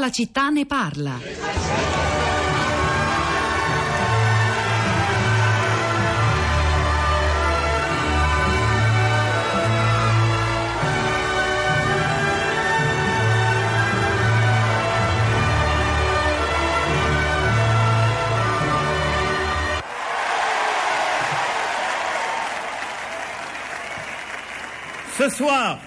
La città ne parla. Ce soir,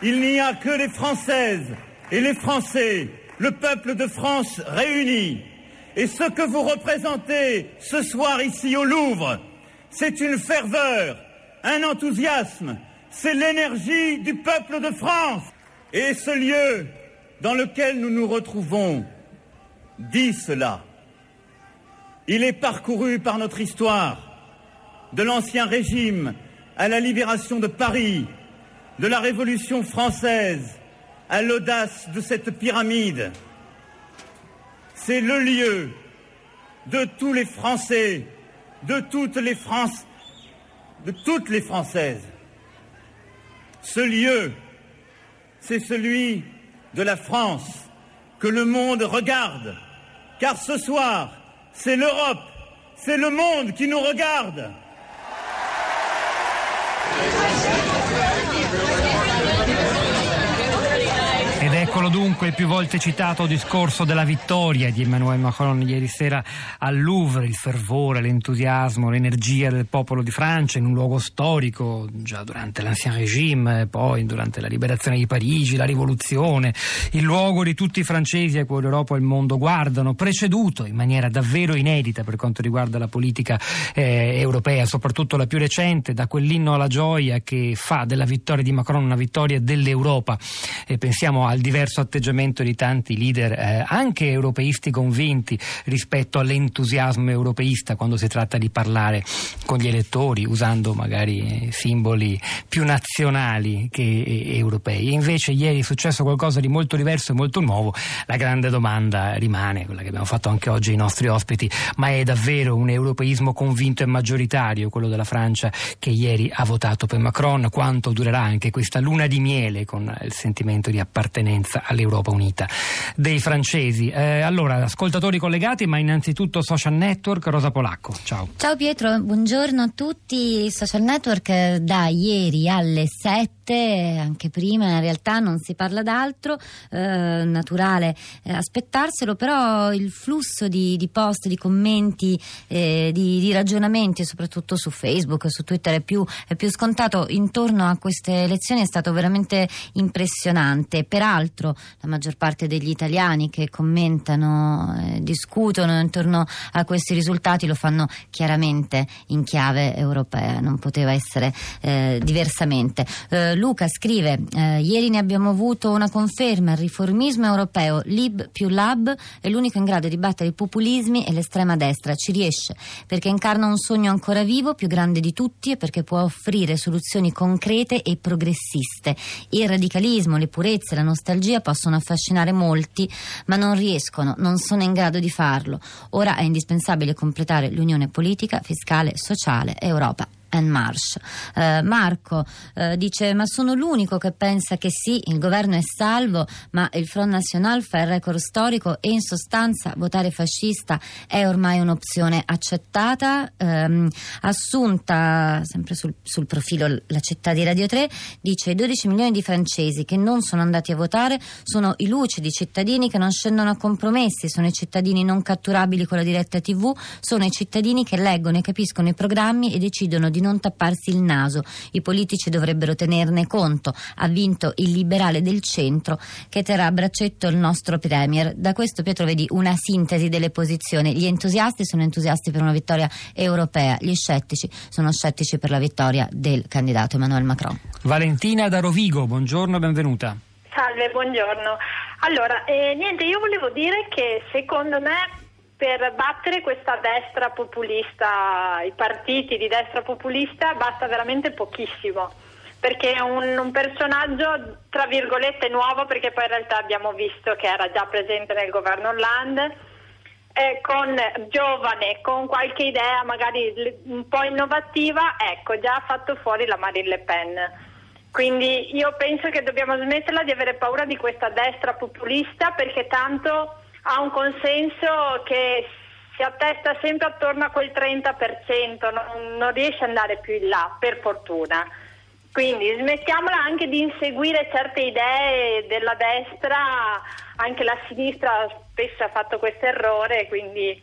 il n'y a que les Françaises et les Français, le peuple de France réuni. Et ce que vous représentez ce soir ici au Louvre, c'est une ferveur, un enthousiasme, c'est l'énergie du peuple de France. Et ce lieu dans lequel nous nous retrouvons dit cela. Il est parcouru par notre histoire, de l'Ancien Régime à la libération de Paris, de la Révolution française à l'audace de cette pyramide. C'est le lieu de tous les Français, de toutes les de toutes les Françaises. Ce lieu, c'est celui de la France que le monde regarde, car ce soir, c'est l'Europe, c'est le monde qui nous regarde. Eccolo dunque il più volte citato discorso della vittoria di Emmanuel Macron ieri sera al Louvre, il fervore, l'entusiasmo, l'energia del popolo di Francia in un luogo storico, già durante l'Ancien Régime, poi durante la liberazione di Parigi, la rivoluzione, il luogo di tutti i francesi a cui l'Europa e il mondo guardano, preceduto in maniera davvero inedita per quanto riguarda la politica eh, europea, soprattutto la più recente, da quell'inno alla gioia che fa della vittoria di Macron una vittoria dell'Europa. E pensiamo al diverso diverso atteggiamento di tanti leader, eh, anche europeisti convinti, rispetto all'entusiasmo europeista quando si tratta di parlare con gli elettori, usando magari simboli più nazionali che eh, europei. Invece ieri è successo qualcosa di molto diverso e molto nuovo. La grande domanda rimane, quella che abbiamo fatto anche oggi ai nostri ospiti, ma è davvero un europeismo convinto e maggioritario, quello della Francia che ieri ha votato per Macron? Quanto durerà anche questa luna di miele con il sentimento di appartenenza? Appartenenza all'Europa Unita dei francesi. Eh, allora, ascoltatori collegati, ma innanzitutto social network, Rosa Polacco. Ciao. Ciao Pietro, buongiorno a tutti. Social network da ieri alle 7 anche prima in realtà non si parla d'altro, eh, naturale eh, aspettarselo, però il flusso di, di post, di commenti, eh, di, di, ragionamenti, soprattutto su Facebook, su Twitter è più, è più scontato intorno a queste elezioni è stato veramente impressionante. Peraltro la maggior parte degli italiani che commentano, eh, discutono intorno a questi risultati lo fanno chiaramente in chiave europea, non poteva essere eh, diversamente. Eh, Luca scrive: eh, Ieri ne abbiamo avuto una conferma. Il riformismo europeo, Lib più Lab, è l'unico in grado di battere i populismi e l'estrema destra. Ci riesce perché incarna un sogno ancora vivo, più grande di tutti e perché può offrire soluzioni concrete e progressiste. Il radicalismo, le purezze, la nostalgia possono affascinare molti, ma non riescono, non sono in grado di farlo. Ora è indispensabile completare l'unione politica, fiscale, sociale, Europa and Marsh. Eh, Marco eh, dice: Ma sono l'unico che pensa che sì, il governo è salvo, ma il Front National fa il record storico e in sostanza votare fascista è ormai un'opzione accettata. Eh, assunta sempre sul, sul, profilo La città di Radio 3 dice: I 12 milioni di francesi che non sono andati a votare sono i lucidi cittadini che non scendono a compromessi, sono i cittadini non catturabili con la diretta TV, sono i cittadini che leggono e capiscono i programmi e decidono di di non tapparsi il naso. I politici dovrebbero tenerne conto. Ha vinto il liberale del centro che terrà a braccetto il nostro Premier. Da questo Pietro vedi una sintesi delle posizioni. Gli entusiasti sono entusiasti per una vittoria europea, gli scettici sono scettici per la vittoria del candidato Emmanuel Macron. Valentina da Rovigo, buongiorno, benvenuta. Salve, buongiorno. Allora, eh, niente, io volevo dire che secondo me per battere questa destra populista, i partiti di destra populista, basta veramente pochissimo. Perché è un, un, personaggio, tra virgolette, nuovo, perché poi in realtà abbiamo visto che era già presente nel governo Hollande, eh, con giovane, con qualche idea magari un po' innovativa, ecco, già ha fatto fuori la Marine Le Pen. Quindi io penso che dobbiamo smetterla di avere paura di questa destra populista perché tanto ha un consenso che si attesta sempre attorno a quel 30%, non, non riesce ad andare più in là, per fortuna. Quindi smettiamola anche di inseguire certe idee della destra, anche la sinistra spesso ha fatto questo errore, quindi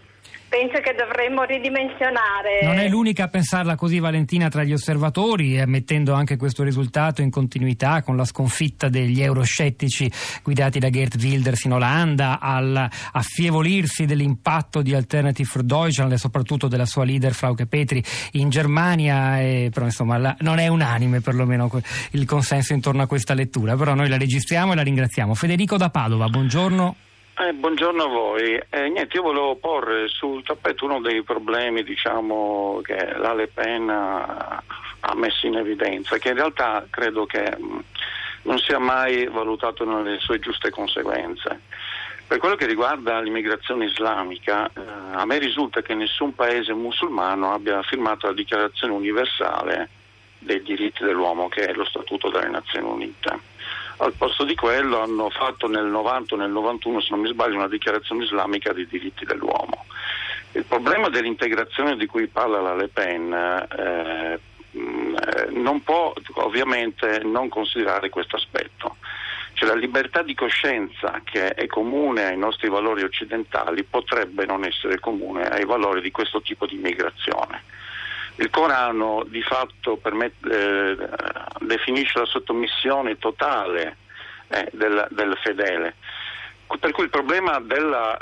Penso che dovremmo ridimensionare. Non è l'unica a pensarla così Valentina tra gli osservatori, mettendo anche questo risultato in continuità con la sconfitta degli euroscettici guidati da Gerd Wilders in Olanda, all'affievolirsi dell'impatto di Alternative for Deutschland e soprattutto della sua leader Frauke Petri in Germania, e, però insomma la, non è unanime perlomeno il consenso intorno a questa lettura, però noi la registriamo e la ringraziamo. Federico da Padova, buongiorno. Eh, buongiorno a voi. Eh, niente, io volevo porre sul tappeto uno dei problemi diciamo, che la Le Pen ha, ha, messo in evidenza, che in realtà credo che mh, non sia mai valutato nelle sue giuste conseguenze. Per quello che riguarda l'immigrazione islamica, eh, a me risulta che nessun paese musulmano abbia firmato la dichiarazione universale dei diritti dell'uomo, che è lo Statuto delle Nazioni Unite. Al posto di quello hanno fatto nel 90 o nel 91, se non mi sbaglio, una dichiarazione islamica dei diritti dell'uomo. Il problema dell'integrazione di cui parla la Le Pen eh, mm, non può ovviamente non considerare questo aspetto. Cioè la libertà di coscienza che è comune ai nostri valori occidentali potrebbe non essere comune ai valori di questo tipo di immigrazione. Il Corano di fatto permette, eh, definisce la sottomissione totale eh, del, del fedele. Per cui il problema della,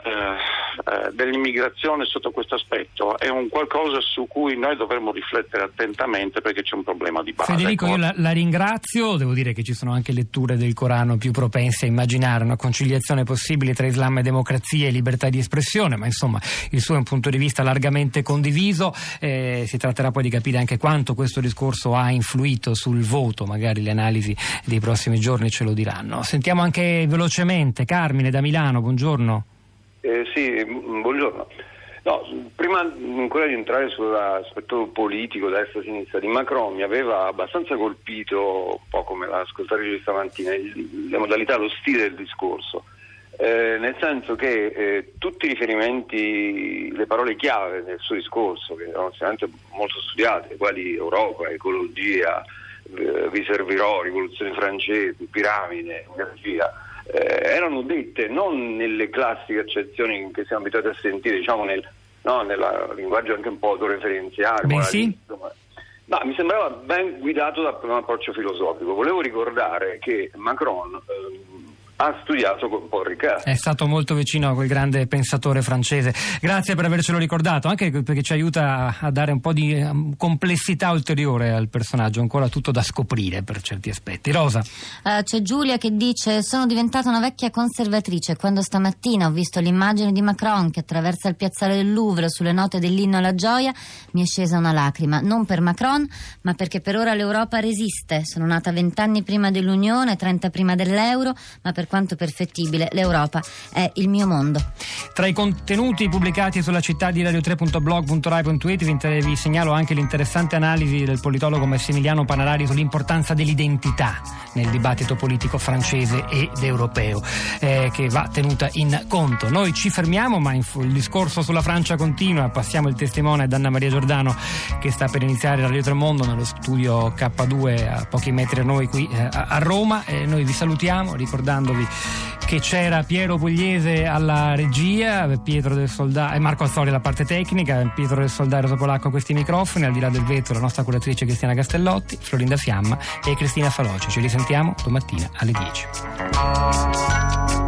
eh, dell'immigrazione sotto questo aspetto è un qualcosa su cui noi dovremmo riflettere attentamente perché c'è un problema di base. Federico, io la, la, ringrazio, devo dire che ci sono anche letture del Corano più propense a immaginare una conciliazione possibile tra Islam e democrazia e libertà di espressione, ma insomma il suo è un punto di vista largamente condiviso, eh, si tratterà poi di capire anche quanto questo discorso ha influito sul voto, magari le analisi dei prossimi giorni ce lo diranno. Sentiamo anche velocemente Carmine da Milano, buongiorno. Eh, sì, mm, buongiorno. No, prima ancora di entrare sull'aspetto politico destra-sinistra di Macron mi aveva abbastanza colpito, un po' come la ascoltatrice stamattina, le modalità, lo stile del discorso. Eh, nel senso che eh, tutti i riferimenti, le parole chiave del suo discorso, che erano sicuramente molto studiate, quali Europa, ecologia, eh, vi servirò, rivoluzione francese, piramide, energia, eh, erano dette non nelle classiche accezioni che siamo abituati a sentire, diciamo nel no, nel linguaggio anche un po' autoreferenziale. Beh, sì. ma mi sembrava ben guidato da un approccio filosofico. Volevo ricordare che Macron eh, ha studiato con Paul Ricard. È stato molto vicino a quel grande pensatore francese. Grazie per avercelo ricordato, anche perché ci aiuta a dare un po' di um, complessità ulteriore al personaggio, ancora tutto da scoprire per certi aspetti. Rosa. Uh, c'è Giulia che dice: Sono diventata una vecchia conservatrice. Quando stamattina ho visto l'immagine di Macron che attraversa il piazzale del Louvre sulle note dell'inno alla gioia, mi è scesa una lacrima. Non per Macron, ma perché per ora l'Europa resiste. Sono nata vent'anni prima dell'Unione, trenta prima dell'euro, ma per per quanto perfettibile, l'Europa è il mio mondo. Tra i contenuti pubblicati sulla città di radio3.blog.rai.it vi, vi segnalo anche l'interessante analisi del politologo Massimiliano Panarari sull'importanza dell'identità nel dibattito politico francese ed europeo, eh, che va tenuta in conto. Noi ci fermiamo, ma il discorso sulla Francia continua. Passiamo il testimone ad Anna Maria Giordano, che sta per iniziare Radio Tremondo nello studio K2 a pochi metri da noi qui eh, a Roma. E noi vi salutiamo ricordando ricordatevi che c'era Piero Pugliese alla regia, Pietro del Soldato e Marco Azzori alla parte tecnica, Pietro del Soldato Polacco a questi microfoni, al di là del vetro la nostra curatrice Cristiana Castellotti, Florinda Fiamma e Cristina Faloce. Ci risentiamo domattina alle 10.